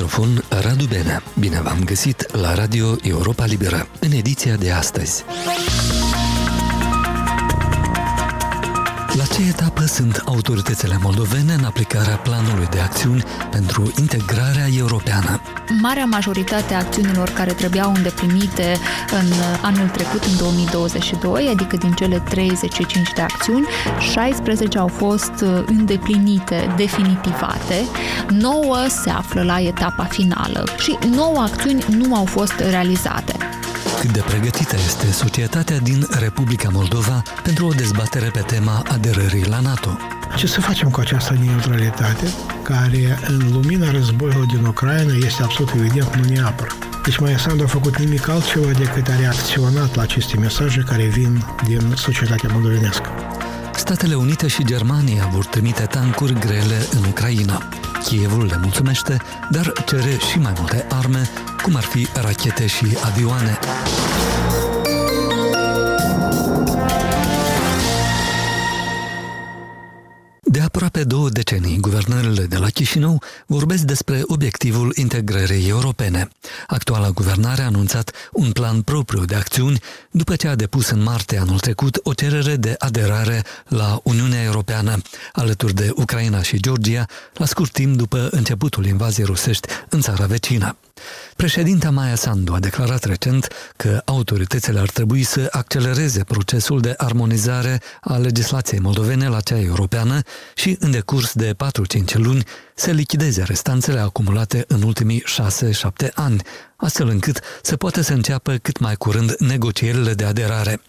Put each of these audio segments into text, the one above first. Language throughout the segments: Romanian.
microfon Radu Benea. Bine v-am găsit la Radio Europa Liberă, în ediția de astăzi. La ce etapă sunt autoritățile moldovene în aplicarea planului de acțiuni pentru integrarea europeană? Marea majoritate a acțiunilor care trebuiau îndeplinite în anul trecut, în 2022, adică din cele 35 de acțiuni, 16 au fost îndeplinite, definitivate, 9 se află la etapa finală și 9 acțiuni nu au fost realizate. Cât de pregătită este societatea din Republica Moldova pentru o dezbatere pe tema aderării la NATO? Ce să facem cu această neutralitate, care în lumina războiului din Ucraina este absolut evident nu ne apără? Deci mai Sandu a făcut nimic altceva decât a reacționat la aceste mesaje care vin din societatea moldovenească. Statele Unite și Germania vor trimite tancuri grele în Ucraina. Kievul le mulțumește, dar cere și mai multe arme, cum ar fi rachete și avioane. De aproape două decenii, guvernările de la Chișinău vorbesc despre obiectivul integrării europene. Actuala guvernare a anunțat un plan propriu de acțiuni după ce a depus în martie anul trecut o cerere de aderare la Uniunea Europeană, alături de Ucraina și Georgia, la scurt timp după începutul invaziei rusești în țara vecină. Președinta Maia Sandu a declarat recent că autoritățile ar trebui să accelereze procesul de armonizare a legislației moldovene la cea europeană și, în decurs de 4-5 luni, să lichideze restanțele acumulate în ultimii 6-7 ani, astfel încât să poată să înceapă cât mai curând negocierile de aderare.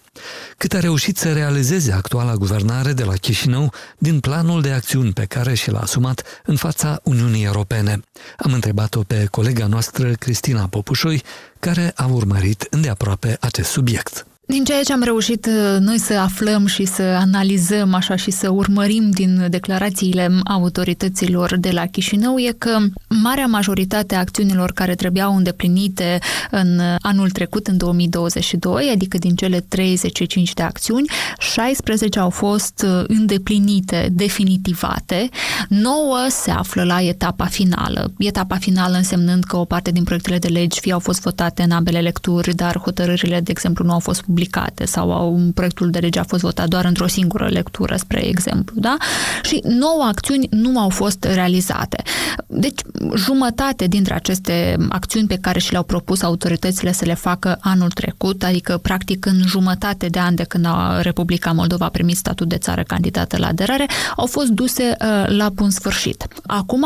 Cât a reușit să realizeze actuala guvernare de la Chișinău din planul de acțiuni pe care și l-a asumat în fața Uniunii Europene. Am întrebat-o pe colega noastră Cristina Popușoi, care a urmărit îndeaproape acest subiect. Din ceea ce am reușit uh, noi să aflăm și să analizăm așa și să urmărim din declarațiile autorităților de la Chișinău e că marea majoritate a acțiunilor care trebuiau îndeplinite în anul trecut, în 2022, adică din cele 35 de acțiuni, 16 au fost uh, îndeplinite, definitivate, 9 se află la etapa finală. Etapa finală însemnând că o parte din proiectele de legi fie au fost votate în ambele lecturi, dar hotărârile, de exemplu, nu au fost publicate sau au, un proiectul de lege a fost votat doar într-o singură lectură, spre exemplu, da? Și nouă acțiuni nu au fost realizate. Deci, jumătate dintre aceste acțiuni pe care și le-au propus autoritățile să le facă anul trecut, adică practic în jumătate de an de când a Republica Moldova a primit statut de țară candidată la aderare, au fost duse uh, la bun sfârșit. Acum,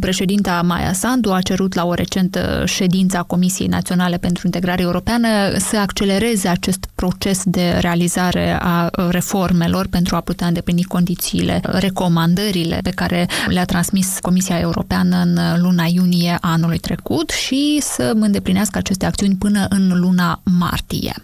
președinta Maia Sandu a cerut la o recentă ședință a Comisiei Naționale pentru Integrare Europeană să accelereze acest proces de realizare a reformelor pentru a putea îndeplini condițiile, recomandările pe care le-a transmis Comisia Europeană în luna iunie anului trecut și să îndeplinească aceste acțiuni până în luna martie.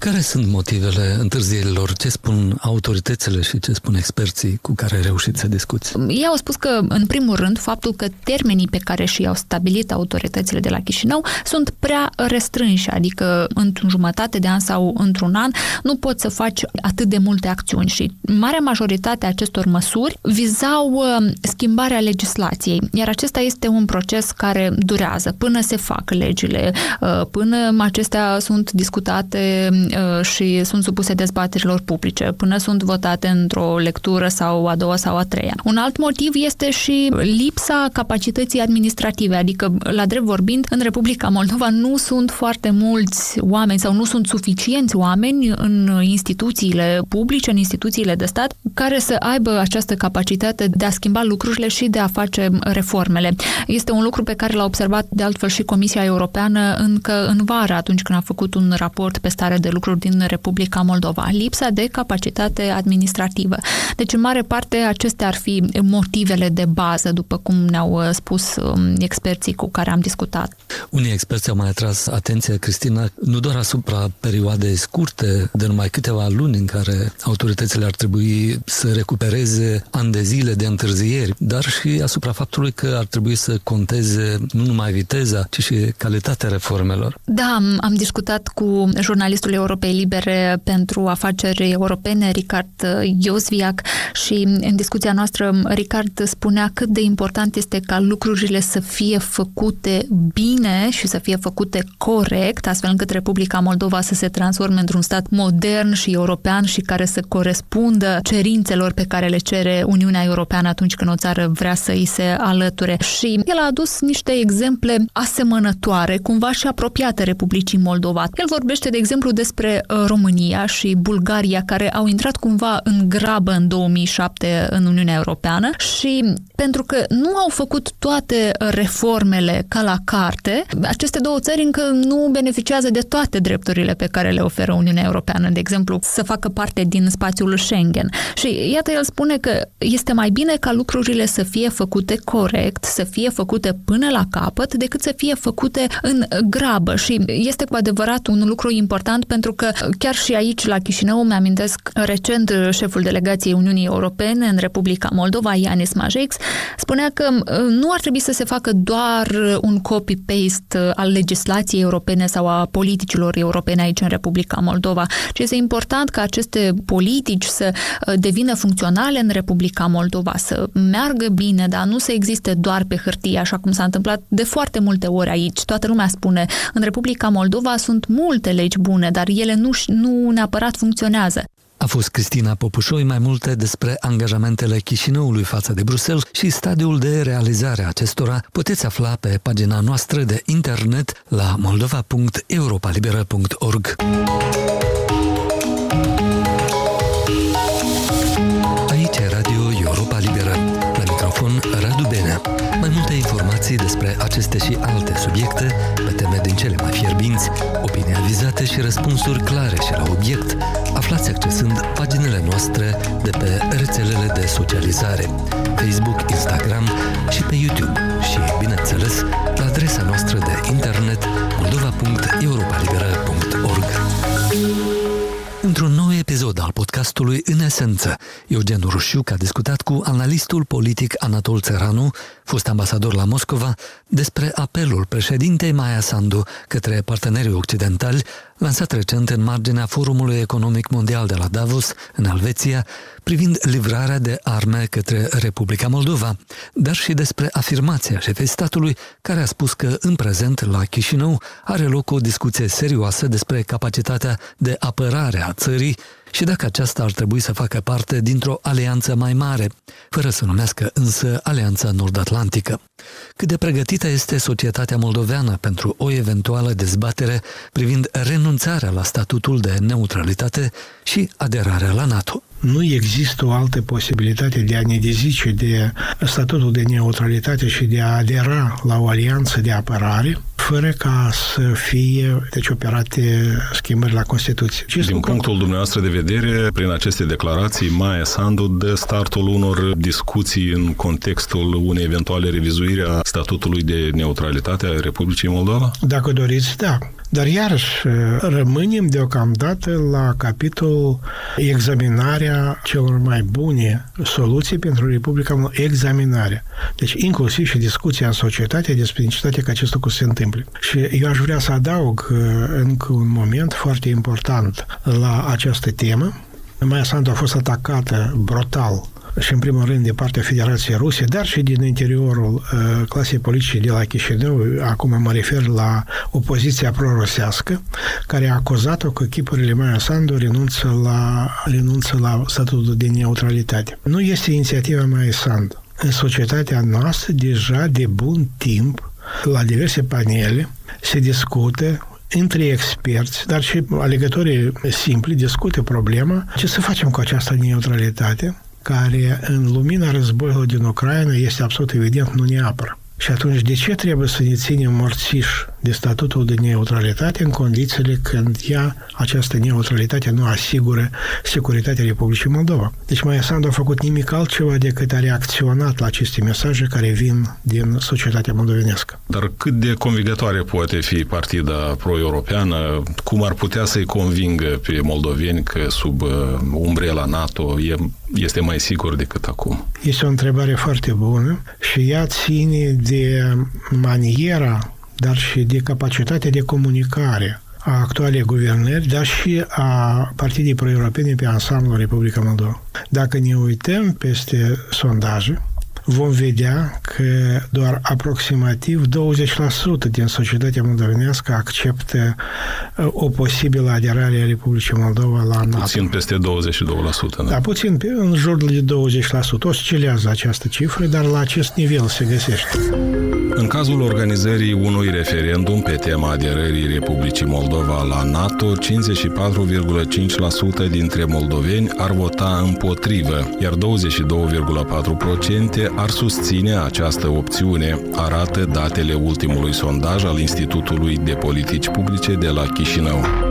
Care sunt motivele întârzierilor? Ce spun autoritățile și ce spun experții cu care reușiți să discuți? Ei au spus că, în primul rând, faptul că termenii pe care și-au stabilit autoritățile de la Chișinău sunt prea restrânși, adică într-un jumătate de an sau într-un an nu poți să faci atât de multe acțiuni și marea majoritate a acestor măsuri vizau uh, schimbarea legislației, iar acesta este un proces care durează până se fac legile, uh, până acestea sunt discutate Uh, și sunt supuse dezbaterilor publice, până sunt votate într-o lectură sau a doua sau a treia. Un alt motiv este și lipsa capacității administrative, adică, la drept vorbind, în Republica Moldova nu sunt foarte mulți oameni sau nu sunt suficienți oameni în instituțiile publice, în instituțiile de stat, care să aibă această capacitate de a schimba lucrurile și de a face reformele. Este un lucru pe care l-a observat de altfel și Comisia Europeană încă în vară, atunci când a făcut un raport pe stare de lucru lucruri din Republica Moldova, lipsa de capacitate administrativă. Deci, în mare parte, acestea ar fi motivele de bază, după cum ne-au uh, spus um, experții cu care am discutat. Unii experți au mai atras atenția, Cristina, nu doar asupra perioadei scurte, de numai câteva luni în care autoritățile ar trebui să recupereze ani de zile de întârzieri, dar și asupra faptului că ar trebui să conteze nu numai viteza, ci și calitatea reformelor. Da, am, am discutat cu jurnalistul european Europei Libere pentru Afaceri Europene, Ricard Iosviac, și în discuția noastră Ricard spunea cât de important este ca lucrurile să fie făcute bine și să fie făcute corect, astfel încât Republica Moldova să se transforme într-un stat modern și european și care să corespundă cerințelor pe care le cere Uniunea Europeană atunci când o țară vrea să îi se alăture. Și el a adus niște exemple asemănătoare, cumva și apropiate Republicii Moldova. El vorbește, de exemplu, despre uh, România și Bulgaria, care au intrat cumva în grabă în 2007 în Uniunea Europeană și pentru că nu au făcut toate reformele ca la carte, aceste două țări încă nu beneficiază de toate drepturile pe care le oferă Uniunea Europeană, de exemplu, să facă parte din spațiul Schengen. Și iată, el spune că este mai bine ca lucrurile să fie făcute corect, să fie făcute până la capăt, decât să fie făcute în grabă. Și este cu adevărat un lucru important pentru că chiar și aici, la Chișinău, mi-amintesc recent șeful delegației Uniunii Europene în Republica Moldova, Ianis Majex, spunea că nu ar trebui să se facă doar un copy-paste al legislației europene sau a politicilor europene aici în Republica Moldova, ci este important ca aceste politici să devină funcționale în Republica Moldova, să meargă bine, dar nu să existe doar pe hârtie, așa cum s-a întâmplat de foarte multe ori aici. Toată lumea spune, în Republica Moldova sunt multe legi bune, dar ele nu, nu neapărat funcționează. A fost Cristina Popușoi mai multe despre angajamentele Chișinăului față de Bruxelles și stadiul de realizare a acestora puteți afla pe pagina noastră de internet la moldova.europalibera.org. Aici e Radio Europa Liberă. La microfon Radu Benea. Mai multe informații despre aceste și alte subiecte, pe teme din cele mai fierbinți, opinii avizate și răspunsuri clare și la obiect, aflați accesând paginile noastre de pe rețelele de socializare, Facebook, Instagram și pe YouTube și, bineînțeles, la adresa noastră de internet moldova.europalibera.org. Într-un nou episod al podcastului În Esență, Eugen Rușiuc a discutat cu analistul politic Anatol Țăranu, fost ambasador la Moscova, despre apelul președintei Maia Sandu către partenerii occidentali, lansat recent în marginea Forumului Economic Mondial de la Davos, în Elveția, privind livrarea de arme către Republica Moldova, dar și despre afirmația șefei statului care a spus că în prezent la Chișinău are loc o discuție serioasă despre capacitatea de apărare a țării și dacă aceasta ar trebui să facă parte dintr-o alianță mai mare, fără să numească însă Alianța Nord-Atlantică. Cât de pregătită este societatea moldoveană pentru o eventuală dezbatere privind renunțarea la statutul de neutralitate și aderarea la NATO? Nu există o altă posibilitate de a ne dezice de statutul de neutralitate și de a adera la o alianță de apărare fără ca să fie deci, operate schimbări la Constituție. Ce Din punctul dumneavoastră de vedere, prin aceste declarații, Maia Sandu dă startul unor discuții în contextul unei eventuale revizuiri a statutului de neutralitate a Republicii Moldova? Dacă doriți, da. Dar iarăși rămânem deocamdată la capitolul examinarea celor mai bune soluții pentru Republica Moldova. Examinarea. Deci inclusiv și discuția în societate despre necesitatea ca acest lucru se întâmple. Și eu aș vrea să adaug uh, încă un moment foarte important la această temă. Maia Sandu a fost atacată brutal și în primul rând de partea Federației Ruse, dar și din interiorul uh, clasei politice de la Chișinău, acum mă refer la opoziția pro-rusească, care a acuzat-o că chipurile Maia Sandu renunță la, renunță la statutul de neutralitate. Nu este inițiativa Maia Sandu. În societatea noastră, deja de bun timp, la diverse panele, se discută între experți, dar și alegătorii simpli discută problema ce să facem cu această neutralitate care în lumina războiului din Ucraina este absolut evident nu ne apără. Și atunci, de ce trebuie să ne ținem morțiși de statutul de neutralitate în condițiile când ea, această neutralitate, nu asigură securitatea Republicii Moldova? Deci Maia Sandu a făcut nimic altceva decât a reacționat la aceste mesaje care vin din societatea moldovenească. Dar cât de convingătoare poate fi partida pro-europeană? Cum ar putea să-i convingă pe moldoveni că sub uh, umbrela NATO e, este mai sigur decât acum? Este o întrebare foarte bună și ea ține de maniera dar și de capacitatea de comunicare a actualei guvernări, dar și a partidei pro-europene pe ansamblu Republica Moldova. Dacă ne uităm peste sondaje, vom vedea că doar aproximativ 20% din societatea moldovenească acceptă uh, o posibilă aderare a Republicii Moldova la NATO. Puțin peste 22%. Da, da puțin, în jur de 20%. Oscilează această cifră, dar la acest nivel se găsește. În cazul organizării unui referendum pe tema aderării Republicii Moldova la NATO, 54,5% dintre moldoveni ar vota împotrivă, iar 22,4% ar susține această opțiune, arată datele ultimului sondaj al Institutului de Politici Publice de la Chișinău.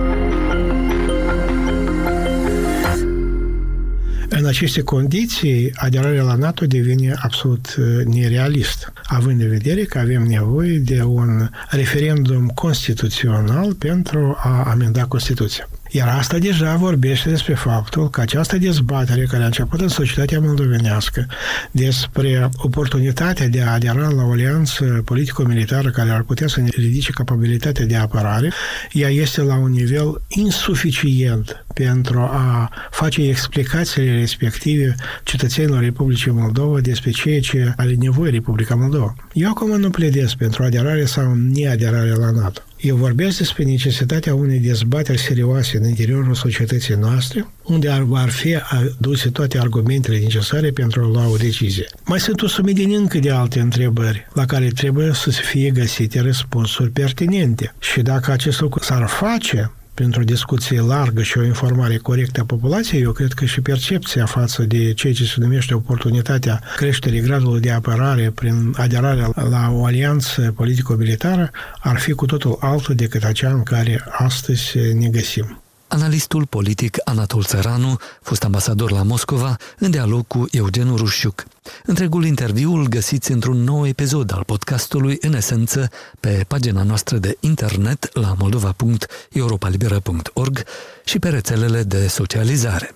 În aceste condiții, aderarea la NATO devine absolut uh, nerealist, având în vedere că avem nevoie de un referendum constituțional pentru a amenda Constituția. Iar asta deja vorbește despre faptul că această dezbatere care a început în societatea moldovenească despre oportunitatea de a adera la o alianță politico-militară care ar putea să ne ridice capabilitatea de apărare, ea este la un nivel insuficient pentru a face explicațiile respective cetățenilor Republicii Moldova despre ceea ce are nevoie Republica Moldova. Eu acum nu pledez pentru aderare sau neaderare la NATO. Eu vorbesc despre necesitatea unei dezbateri serioase în interiorul societății noastre, unde ar, ar fi aduse toate argumentele necesare pentru a lua o decizie. Mai sunt o sumedenie încă de alte întrebări, la care trebuie să fie găsite răspunsuri pertinente. Și dacă acest lucru s-ar face, pentru o discuție largă și o informare corectă a populației, eu cred că și percepția față de ceea ce se numește oportunitatea creșterii gradului de apărare prin aderarea la o alianță politico-militară ar fi cu totul altă decât acea în care astăzi ne găsim. Analistul politic Anatol Țăranu, fost ambasador la Moscova, în dialog cu Eugen Rușiuc. Întregul interviu îl găsiți într-un nou episod al podcastului, în esență, pe pagina noastră de internet la moldova.europalibera.org și pe rețelele de socializare.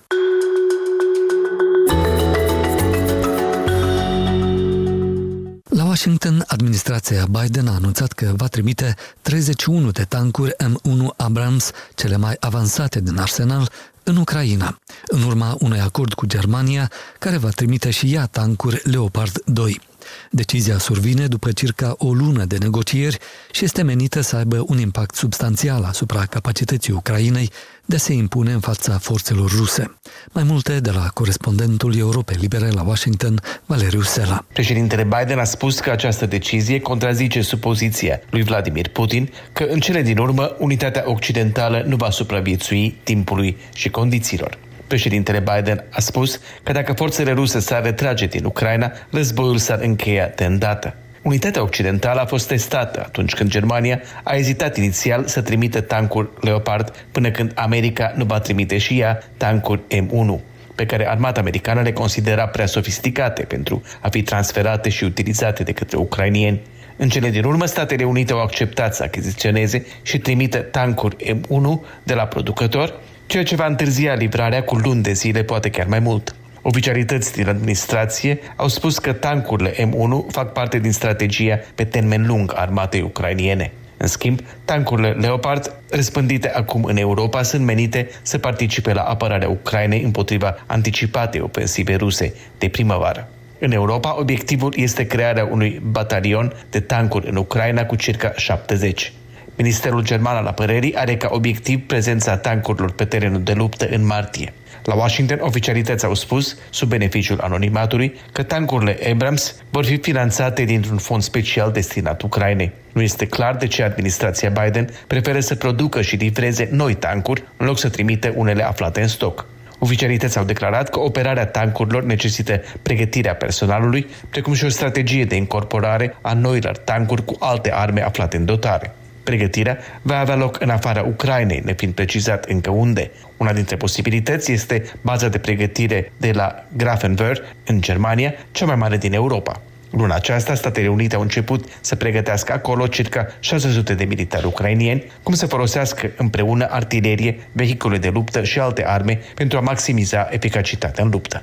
Washington, administrația Biden a anunțat că va trimite 31 de tancuri M1 Abrams, cele mai avansate din arsenal, în Ucraina, în urma unui acord cu Germania, care va trimite și ea tancuri Leopard 2. Decizia survine după circa o lună de negocieri și este menită să aibă un impact substanțial asupra capacității Ucrainei de a se impune în fața forțelor ruse. Mai multe de la corespondentul Europei Libere la Washington, Valeriu Sela. Președintele Biden a spus că această decizie contrazice supoziția lui Vladimir Putin că în cele din urmă unitatea occidentală nu va supraviețui timpului și condițiilor. Președintele Biden a spus că dacă forțele ruse s-ar retrage din Ucraina, războiul s-ar încheia de îndată. Unitatea occidentală a fost testată atunci când Germania a ezitat inițial să trimită tancuri Leopard până când America nu va trimite și ea tancuri M1 pe care armata americană le considera prea sofisticate pentru a fi transferate și utilizate de către ucrainieni. În cele din urmă, Statele Unite au acceptat să achiziționeze și trimită tancuri M1 de la producător, ceea ce va întârzia livrarea cu luni de zile, poate chiar mai mult. Oficialități din administrație au spus că tancurile M1 fac parte din strategia pe termen lung a armatei ucrainiene. În schimb, tancurile Leopard, răspândite acum în Europa, sunt menite să participe la apărarea Ucrainei împotriva anticipatei ofensive ruse de primăvară. În Europa, obiectivul este crearea unui batalion de tancuri în Ucraina cu circa 70. Ministerul German al Apărării are ca obiectiv prezența tancurilor pe terenul de luptă în martie. La Washington, oficialități au spus, sub beneficiul anonimatului, că tancurile Abrams vor fi finanțate dintr-un fond special destinat Ucrainei. Nu este clar de ce administrația Biden preferă să producă și livreze noi tancuri în loc să trimite unele aflate în stoc. Oficialități au declarat că operarea tancurilor necesită pregătirea personalului, precum și o strategie de incorporare a noilor tancuri cu alte arme aflate în dotare. Pregătirea va avea loc în afara Ucrainei, nefiind precizat încă unde. Una dintre posibilități este baza de pregătire de la Grafenwöhr, în Germania, cea mai mare din Europa. Luna aceasta, Statele Unite au început să pregătească acolo circa 600 de militari ucrainieni, cum să folosească împreună artilerie, vehicule de luptă și alte arme pentru a maximiza eficacitatea în luptă.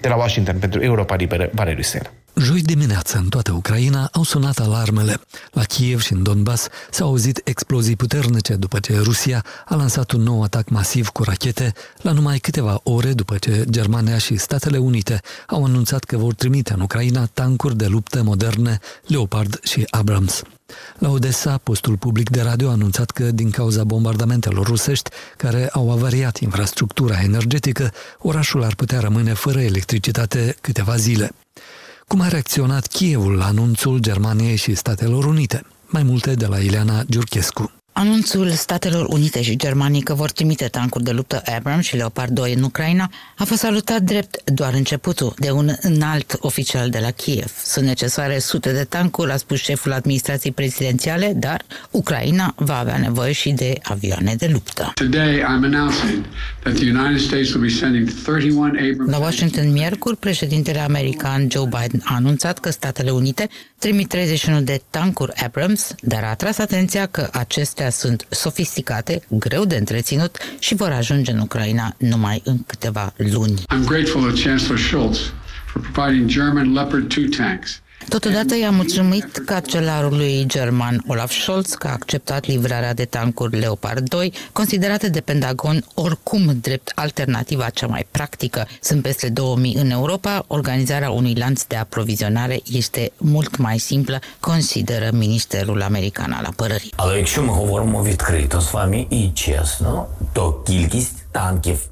De la Washington pentru Europa Liberă, Valeriu Sela. Joi dimineață, în toată Ucraina, au sunat alarmele. La Kiev și în Donbass s-au auzit explozii puternice după ce Rusia a lansat un nou atac masiv cu rachete la numai câteva ore după ce Germania și Statele Unite au anunțat că vor trimite în Ucraina tancuri de luptă moderne, Leopard și Abrams. La Odessa, postul public de radio a anunțat că, din cauza bombardamentelor rusești, care au avariat infrastructura energetică, orașul ar putea rămâne fără electricitate câteva zile. Cum a reacționat Kievul la anunțul Germaniei și Statelor Unite? Mai multe de la Ileana Giurchescu. Anunțul Statelor Unite și Germanii că vor trimite tancuri de luptă Abrams și Leopard 2 în Ucraina a fost salutat drept doar începutul de un înalt oficial de la Kiev. Sunt necesare sute de tancuri, a spus șeful administrației prezidențiale, dar Ucraina va avea nevoie și de avioane de luptă. La Washington miercuri, președintele american Joe Biden a anunțat că Statele Unite trimit 31 de tancuri Abrams, dar a atras atenția că aceste Acestea sunt sofisticate, greu de întreținut și vor ajunge în Ucraina numai în câteva luni. I'm grateful to Chancellor Schultz for providing German Leopard 2 tanks Totodată i-a mulțumit cancelarului german Olaf Scholz că a acceptat livrarea de tancuri Leopard 2, considerate de Pentagon oricum drept alternativa cea mai practică. Sunt peste 2000 în Europa, organizarea unui lanț de aprovizionare este mult mai simplă, consideră Ministerul American al Apărării. Але якщо ми говоримо відкрито з вами і чесно, то кількість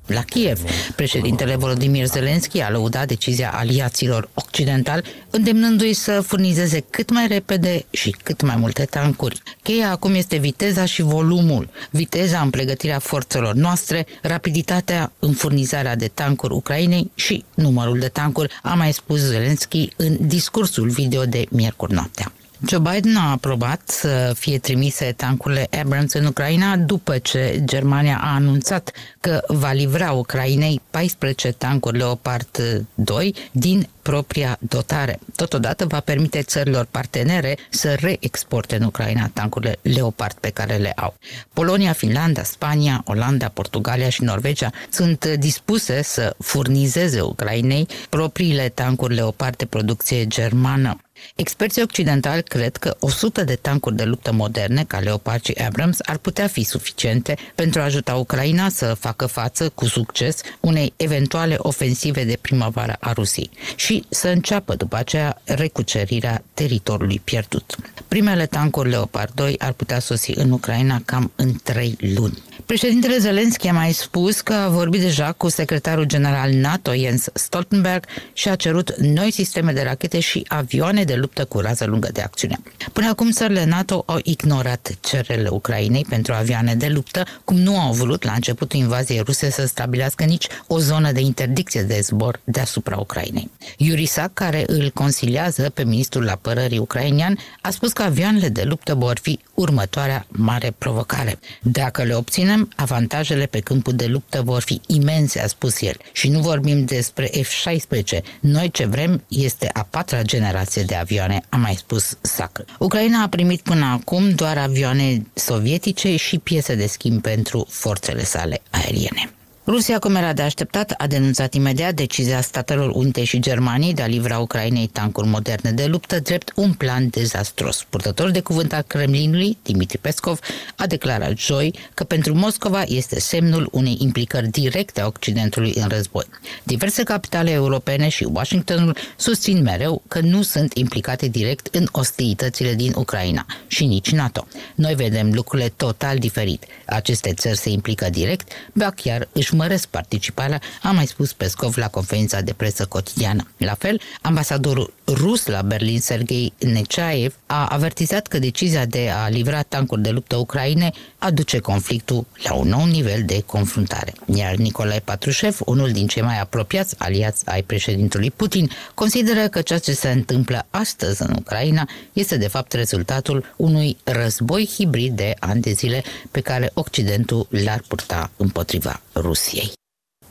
la Kiev, președintele Volodymyr Zelensky a lăudat decizia aliaților occidentali, îndemnându-i să furnizeze cât mai repede și cât mai multe tancuri. Cheia acum este viteza și volumul, viteza în pregătirea forțelor noastre, rapiditatea în furnizarea de tancuri Ucrainei și numărul de tancuri, a mai spus Zelensky în discursul video de miercuri noaptea. Joe Biden a aprobat să fie trimise tancurile Abrams în Ucraina după ce Germania a anunțat că va livra Ucrainei 14 tancuri Leopard 2 din propria dotare. Totodată va permite țărilor partenere să reexporte în Ucraina tancurile Leopard pe care le au. Polonia, Finlanda, Spania, Olanda, Portugalia și Norvegia sunt dispuse să furnizeze Ucrainei propriile tancuri Leopard de producție germană. Experții occidentali cred că 100 de tancuri de luptă moderne, ca Leopard și Abrams, ar putea fi suficiente pentru a ajuta Ucraina să facă față cu succes unei eventuale ofensive de primăvară a Rusiei și să înceapă după aceea recucerirea teritoriului pierdut. Primele tancuri Leopard 2 ar putea sosi în Ucraina cam în 3 luni. Președintele Zelenski a mai spus că a vorbit deja cu secretarul general NATO Jens Stoltenberg și a cerut noi sisteme de rachete și avioane de luptă cu rază lungă de acțiune. Până acum, țările NATO au ignorat cererile Ucrainei pentru avioane de luptă, cum nu au vrut la începutul invaziei ruse să stabilească nici o zonă de interdicție de zbor deasupra Ucrainei. Iurisac, care îl consiliază pe ministrul apărării ucrainian, a spus că avioanele de luptă vor fi următoarea mare provocare. Dacă le obținem, avantajele pe câmpul de luptă vor fi imense, a spus el. Și nu vorbim despre F-16. Noi ce vrem este a patra generație de avioane, a mai spus Sac. Ucraina a primit până acum doar avioane sovietice și piese de schimb pentru forțele sale aeriene. Rusia, cum era de așteptat, a denunțat imediat decizia Statelor Unite și Germaniei de a livra Ucrainei tancuri moderne de luptă drept un plan dezastros. Purtătorul de cuvânt al Kremlinului, Dimitri Peskov, a declarat joi că pentru Moscova este semnul unei implicări directe a Occidentului în război. Diverse capitale europene și Washingtonul susțin mereu că nu sunt implicate direct în ostilitățile din Ucraina și nici NATO. Noi vedem lucrurile total diferit. Aceste țări se implică direct, ba chiar își măresc participarea, a mai spus Pescov la conferința de presă cotidiană. La fel, ambasadorul rus la Berlin, Sergei Nechaev, a avertizat că decizia de a livra tancuri de luptă Ucraine aduce conflictul la un nou nivel de confruntare. Iar Nicolae Patrushev, unul din cei mai apropiați aliați ai președintelui Putin, consideră că ceea ce se întâmplă astăzi în Ucraina este de fapt rezultatul unui război hibrid de ani de zile pe care Occidentul l-ar purta împotriva Rusiei.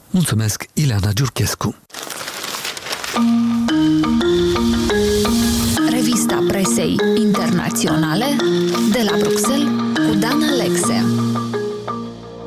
Mulțumesc, Ileana Giurchescu. Revista presei internaționale de la Bruxelles cu Dan Alexia.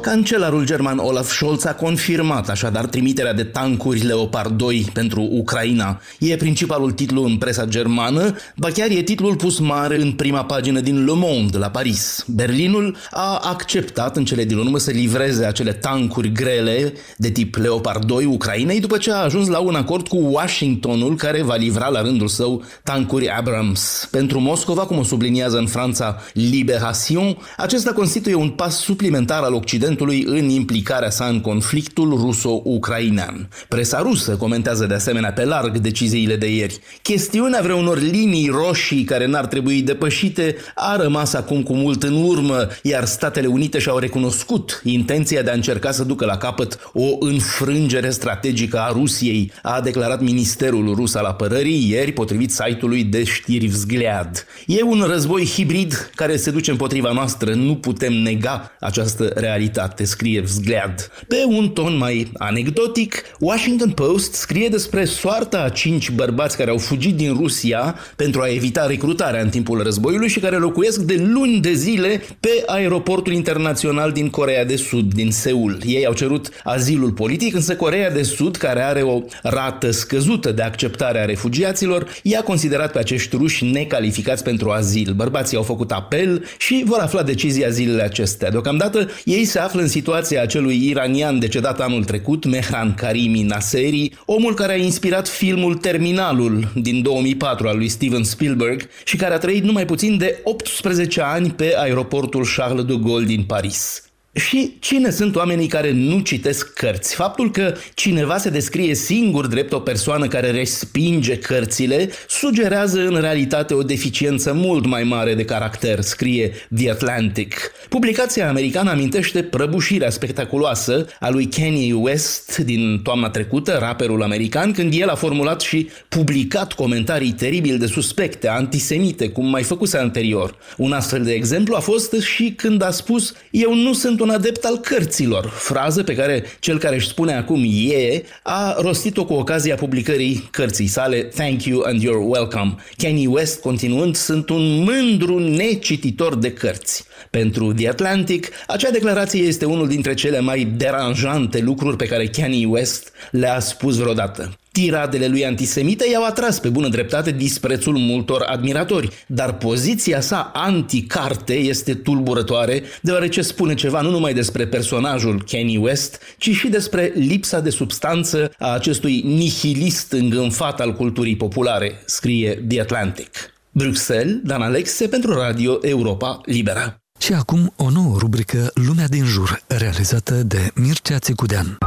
Cancelarul german Olaf Scholz a confirmat așadar trimiterea de tancuri Leopard 2 pentru Ucraina. E principalul titlu în presa germană, ba chiar e titlul pus mare în prima pagină din Le Monde la Paris. Berlinul a acceptat în cele din urmă să livreze acele tancuri grele de tip Leopard 2 Ucrainei după ce a ajuns la un acord cu Washingtonul care va livra la rândul său tancuri Abrams. Pentru Moscova, cum o subliniază în Franța Libération, acesta constituie un pas suplimentar al Occidentului Occidentului în implicarea sa în conflictul ruso-ucrainean. Presa rusă comentează de asemenea pe larg deciziile de ieri. Chestiunea vreunor linii roșii care n-ar trebui depășite a rămas acum cu mult în urmă, iar Statele Unite și-au recunoscut intenția de a încerca să ducă la capăt o înfrângere strategică a Rusiei, a declarat Ministerul Rus al Apărării ieri, potrivit site-ului de știri Vzgliad. E un război hibrid care se duce împotriva noastră, nu putem nega această realitate realitate, scrie Vzgliad. Pe un ton mai anecdotic, Washington Post scrie despre soarta a cinci bărbați care au fugit din Rusia pentru a evita recrutarea în timpul războiului și care locuiesc de luni de zile pe aeroportul internațional din Corea de Sud, din Seul. Ei au cerut azilul politic, însă Corea de Sud, care are o rată scăzută de acceptare a refugiaților, i-a considerat pe acești ruși necalificați pentru azil. Bărbații au făcut apel și vor afla decizia zilele acestea. Deocamdată ei se află în situația acelui iranian decedat anul trecut, Mehran Karimi Naseri, omul care a inspirat filmul Terminalul din 2004 al lui Steven Spielberg și care a trăit numai puțin de 18 ani pe aeroportul Charles de Gaulle din Paris. Și cine sunt oamenii care nu citesc cărți? Faptul că cineva se descrie singur drept o persoană care respinge cărțile sugerează în realitate o deficiență mult mai mare de caracter, scrie The Atlantic. Publicația americană amintește prăbușirea spectaculoasă a lui Kanye West din toamna trecută, raperul american, când el a formulat și publicat comentarii teribil de suspecte, antisemite, cum mai făcuse anterior. Un astfel de exemplu a fost și când a spus Eu nu sunt un adept al cărților, frază pe care cel care își spune acum e a rostit-o cu ocazia publicării cărții sale Thank you and you're welcome. Kanye West, continuând, sunt un mândru necititor de cărți. Pentru The Atlantic, acea declarație este unul dintre cele mai deranjante lucruri pe care Kanye West le-a spus vreodată. Tiradele lui antisemite i-au atras pe bună dreptate disprețul multor admiratori, dar poziția sa anti-carte este tulburătoare, deoarece spune ceva nu numai despre personajul Kanye West, ci și despre lipsa de substanță a acestui nihilist îngânfat al culturii populare, scrie The Atlantic. Bruxelles, Dan Alexe pentru Radio Europa Libera. Și acum o nouă rubrică Lumea din jur, realizată de Mircea Țicudean.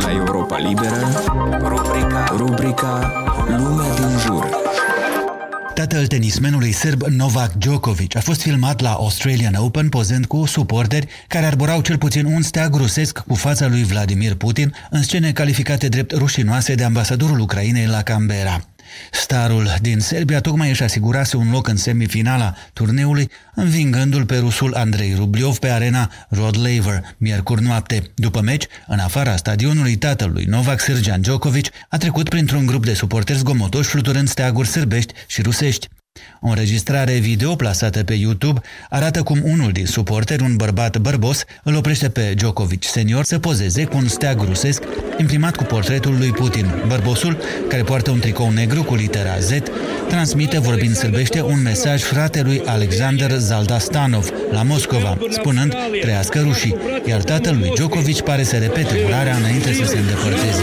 La Europa Liberă, rubrica, rubrica Lumea din jur. Tatăl tenismenului sârb Novak Djokovic a fost filmat la Australian Open pozând cu suporteri care arborau cel puțin un steag rusesc cu fața lui Vladimir Putin în scene calificate drept rușinoase de ambasadorul Ucrainei la Canberra. Starul din Serbia tocmai își asigurase un loc în semifinala turneului, învingându-l pe rusul Andrei Rubliov pe arena Rod Laver, miercuri noapte. După meci, în afara stadionului tatălui Novak Sergian Djokovic a trecut printr-un grup de suporteri zgomotoși fluturând steaguri sârbești și rusești. O înregistrare video plasată pe YouTube arată cum unul din suporteri, un bărbat bărbos, îl oprește pe Djokovic senior să pozeze cu un steag rusesc imprimat cu portretul lui Putin. Bărbosul, care poartă un tricou negru cu litera Z, transmite vorbind sârbește un mesaj fratelui Alexander Zaldastanov la Moscova, spunând trăiască rușii, iar tatăl lui Djokovic pare să repete urarea înainte să se îndepărteze.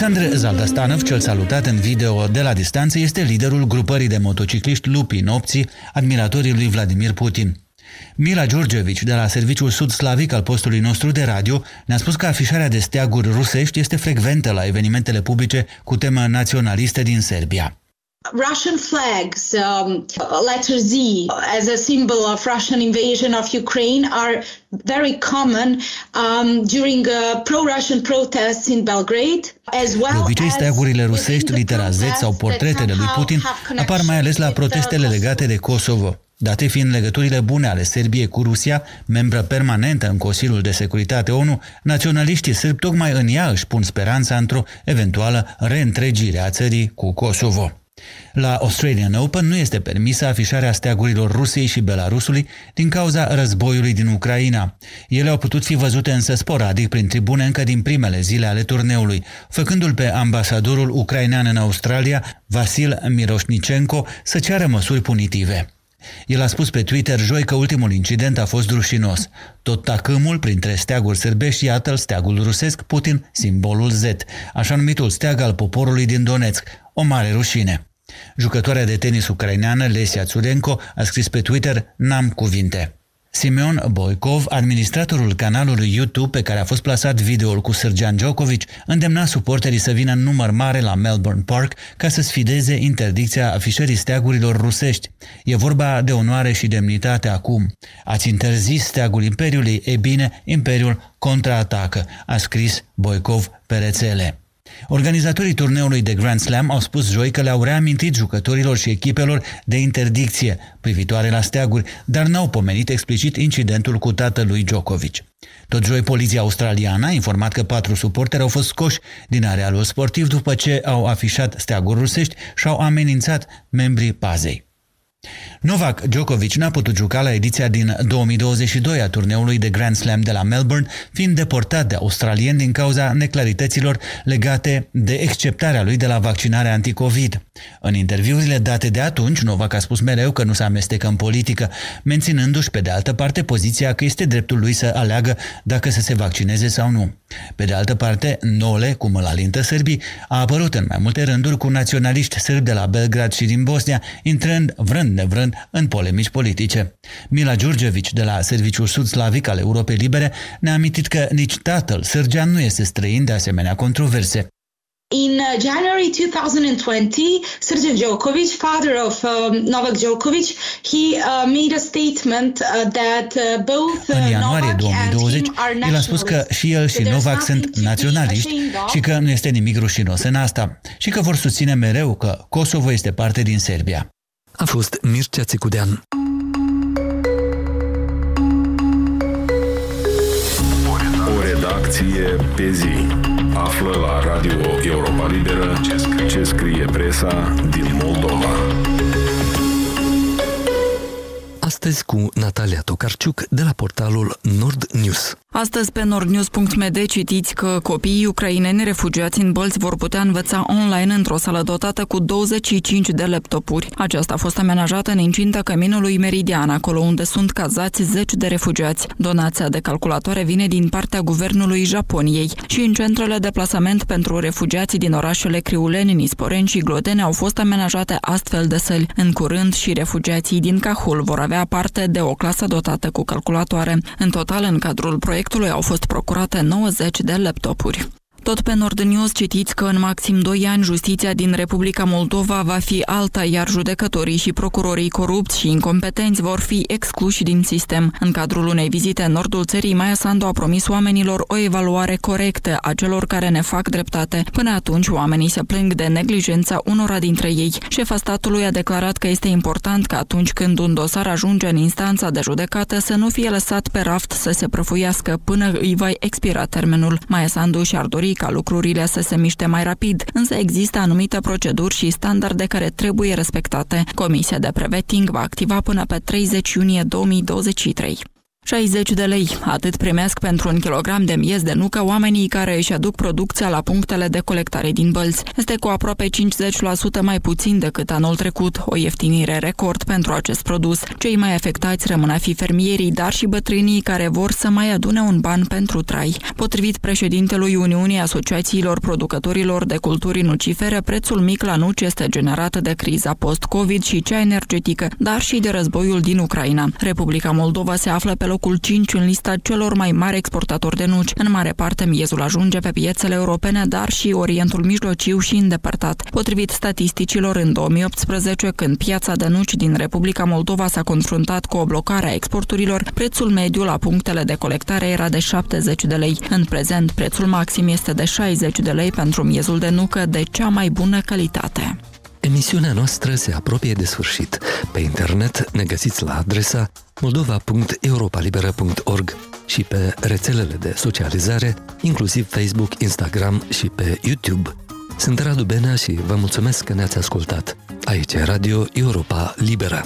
Alexandre Zaldastanov, cel salutat în video de la distanță, este liderul grupării de motocicliști Lupii Nopții, admiratorii lui Vladimir Putin. Mila Georgevici, de la Serviciul Sud Slavic al postului nostru de radio, ne-a spus că afișarea de steaguri rusești este frecventă la evenimentele publice cu temă naționalistă din Serbia. Russian flags, um, letter Z, as a symbol of Russian invasion of Ukraine, are very common um, during uh, pro-Russian protests in Belgrade, as well De obicei, steagurile rusești, litera Z sau portretele lui Putin apar mai ales la protestele legate de Kosovo. Date fiind legăturile bune ale Serbiei cu Rusia, membră permanentă în Consiliul de Securitate ONU, naționaliștii sârbi tocmai în ea își pun speranța într-o eventuală reîntregire a țării cu Kosovo. La Australian Open nu este permisă afișarea steagurilor Rusiei și Belarusului din cauza războiului din Ucraina. Ele au putut fi văzute însă sporadic prin tribune încă din primele zile ale turneului, făcându-l pe ambasadorul ucrainean în Australia, Vasil Miroșnicenko, să ceară măsuri punitive. El a spus pe Twitter joi că ultimul incident a fost rușinos. Tot tacâmul printre steaguri sârbești, iată steagul rusesc, Putin, simbolul Z, așa numitul steag al poporului din Donetsk, o mare rușine. Jucătoarea de tenis ucraineană Lesia Tsurenko a scris pe Twitter N-am cuvinte. Simeon Boikov, administratorul canalului YouTube pe care a fost plasat videoul cu Sergian Djokovic, îndemna suporterii să vină în număr mare la Melbourne Park ca să sfideze interdicția afișării steagurilor rusești. E vorba de onoare și demnitate acum. Ați interzis steagul Imperiului, e bine, Imperiul contraatacă, a scris Boikov pe rețele. Organizatorii turneului de Grand Slam au spus joi că le-au reamintit jucătorilor și echipelor de interdicție privitoare la steaguri, dar n-au pomenit explicit incidentul cu tatălui Djokovic. Tot joi, poliția australiană a informat că patru suporteri au fost scoși din arealul sportiv după ce au afișat steaguri rusești și au amenințat membrii pazei. Novak Djokovic n-a putut juca la ediția din 2022 a turneului de Grand Slam de la Melbourne, fiind deportat de australieni din cauza neclarităților legate de exceptarea lui de la vaccinarea anticovid. În interviurile date de atunci, Novak a spus mereu că nu se amestecă în politică, menținându-și pe de altă parte poziția că este dreptul lui să aleagă dacă să se vaccineze sau nu. Pe de altă parte, Nole, cum îl alintă sârbii, a apărut în mai multe rânduri cu naționaliști sârbi de la Belgrad și din Bosnia, intrând vrând nevrând în polemici politice. Mila Giurgevici de la Serviciul Sud-Slavic al Europei Libere ne-a amintit că nici tatăl Sârgean nu este străin de asemenea controverse. In uh, January 2020, Sergei Djokovic, father of um, Novak Djokovic, he uh, made a statement uh, that uh, both uh, În ianuarie 2020, el a spus că și el și Novak sunt naționaliști și că nu este nimic rușinos în asta și că vor susține mereu că Kosovo este parte din Serbia. A fost Mircea Țicudean. O redacție pe zi. Află la Radio Europa Liberă ce scrie presa din Moldova. Astăzi cu Natalia Tocarciuc de la portalul Nord News. Astăzi pe nordnews.md citiți că copiii ucraineni refugiați în bălți vor putea învăța online într-o sală dotată cu 25 de laptopuri. Aceasta a fost amenajată în incinta căminului Meridian, acolo unde sunt cazați 10 de refugiați. Donația de calculatoare vine din partea guvernului Japoniei și în centrele de plasament pentru refugiații din orașele Criuleni, Nisporeni și Glodene au fost amenajate astfel de săli. În curând și refugiații din Cahul vor avea parte de o clasă dotată cu calculatoare. În total, în cadrul proiectului proiectului au fost procurate 90 de laptopuri. Tot pe Nord News citiți că în maxim 2 ani justiția din Republica Moldova va fi alta, iar judecătorii și procurorii corupți și incompetenți vor fi excluși din sistem. În cadrul unei vizite în nordul țării, Maia Sandu a promis oamenilor o evaluare corectă a celor care ne fac dreptate. Până atunci, oamenii se plâng de neglijența unora dintre ei. Șefa statului a declarat că este important că atunci când un dosar ajunge în instanța de judecată să nu fie lăsat pe raft să se prăfuiască până îi va expira termenul. Maia Sandu și-ar dori ca lucrurile să se miște mai rapid, însă există anumite proceduri și standarde care trebuie respectate. Comisia de preveting va activa până pe 30 iunie 2023. 60 de lei. Atât primesc pentru un kilogram de miez de nucă oamenii care își aduc producția la punctele de colectare din bălți. Este cu aproape 50% mai puțin decât anul trecut, o ieftinire record pentru acest produs. Cei mai afectați rămân a fi fermierii, dar și bătrânii care vor să mai adune un ban pentru trai. Potrivit președintelui Uniunii Asociațiilor Producătorilor de Culturi Nucifere, prețul mic la nuci este generat de criza post-Covid și cea energetică, dar și de războiul din Ucraina. Republica Moldova se află pe loc locul 5 în lista celor mai mari exportatori de nuci. În mare parte, miezul ajunge pe piețele europene, dar și Orientul Mijlociu și îndepărtat. Potrivit statisticilor, în 2018, când piața de nuci din Republica Moldova s-a confruntat cu o blocare a exporturilor, prețul mediu la punctele de colectare era de 70 de lei. În prezent, prețul maxim este de 60 de lei pentru miezul de nucă de cea mai bună calitate. Emisiunea noastră se apropie de sfârșit. Pe internet ne găsiți la adresa moldova.europalibera.org și pe rețelele de socializare, inclusiv Facebook, Instagram și pe YouTube. Sunt Radu Benea și vă mulțumesc că ne-ați ascultat. Aici Radio Europa Liberă.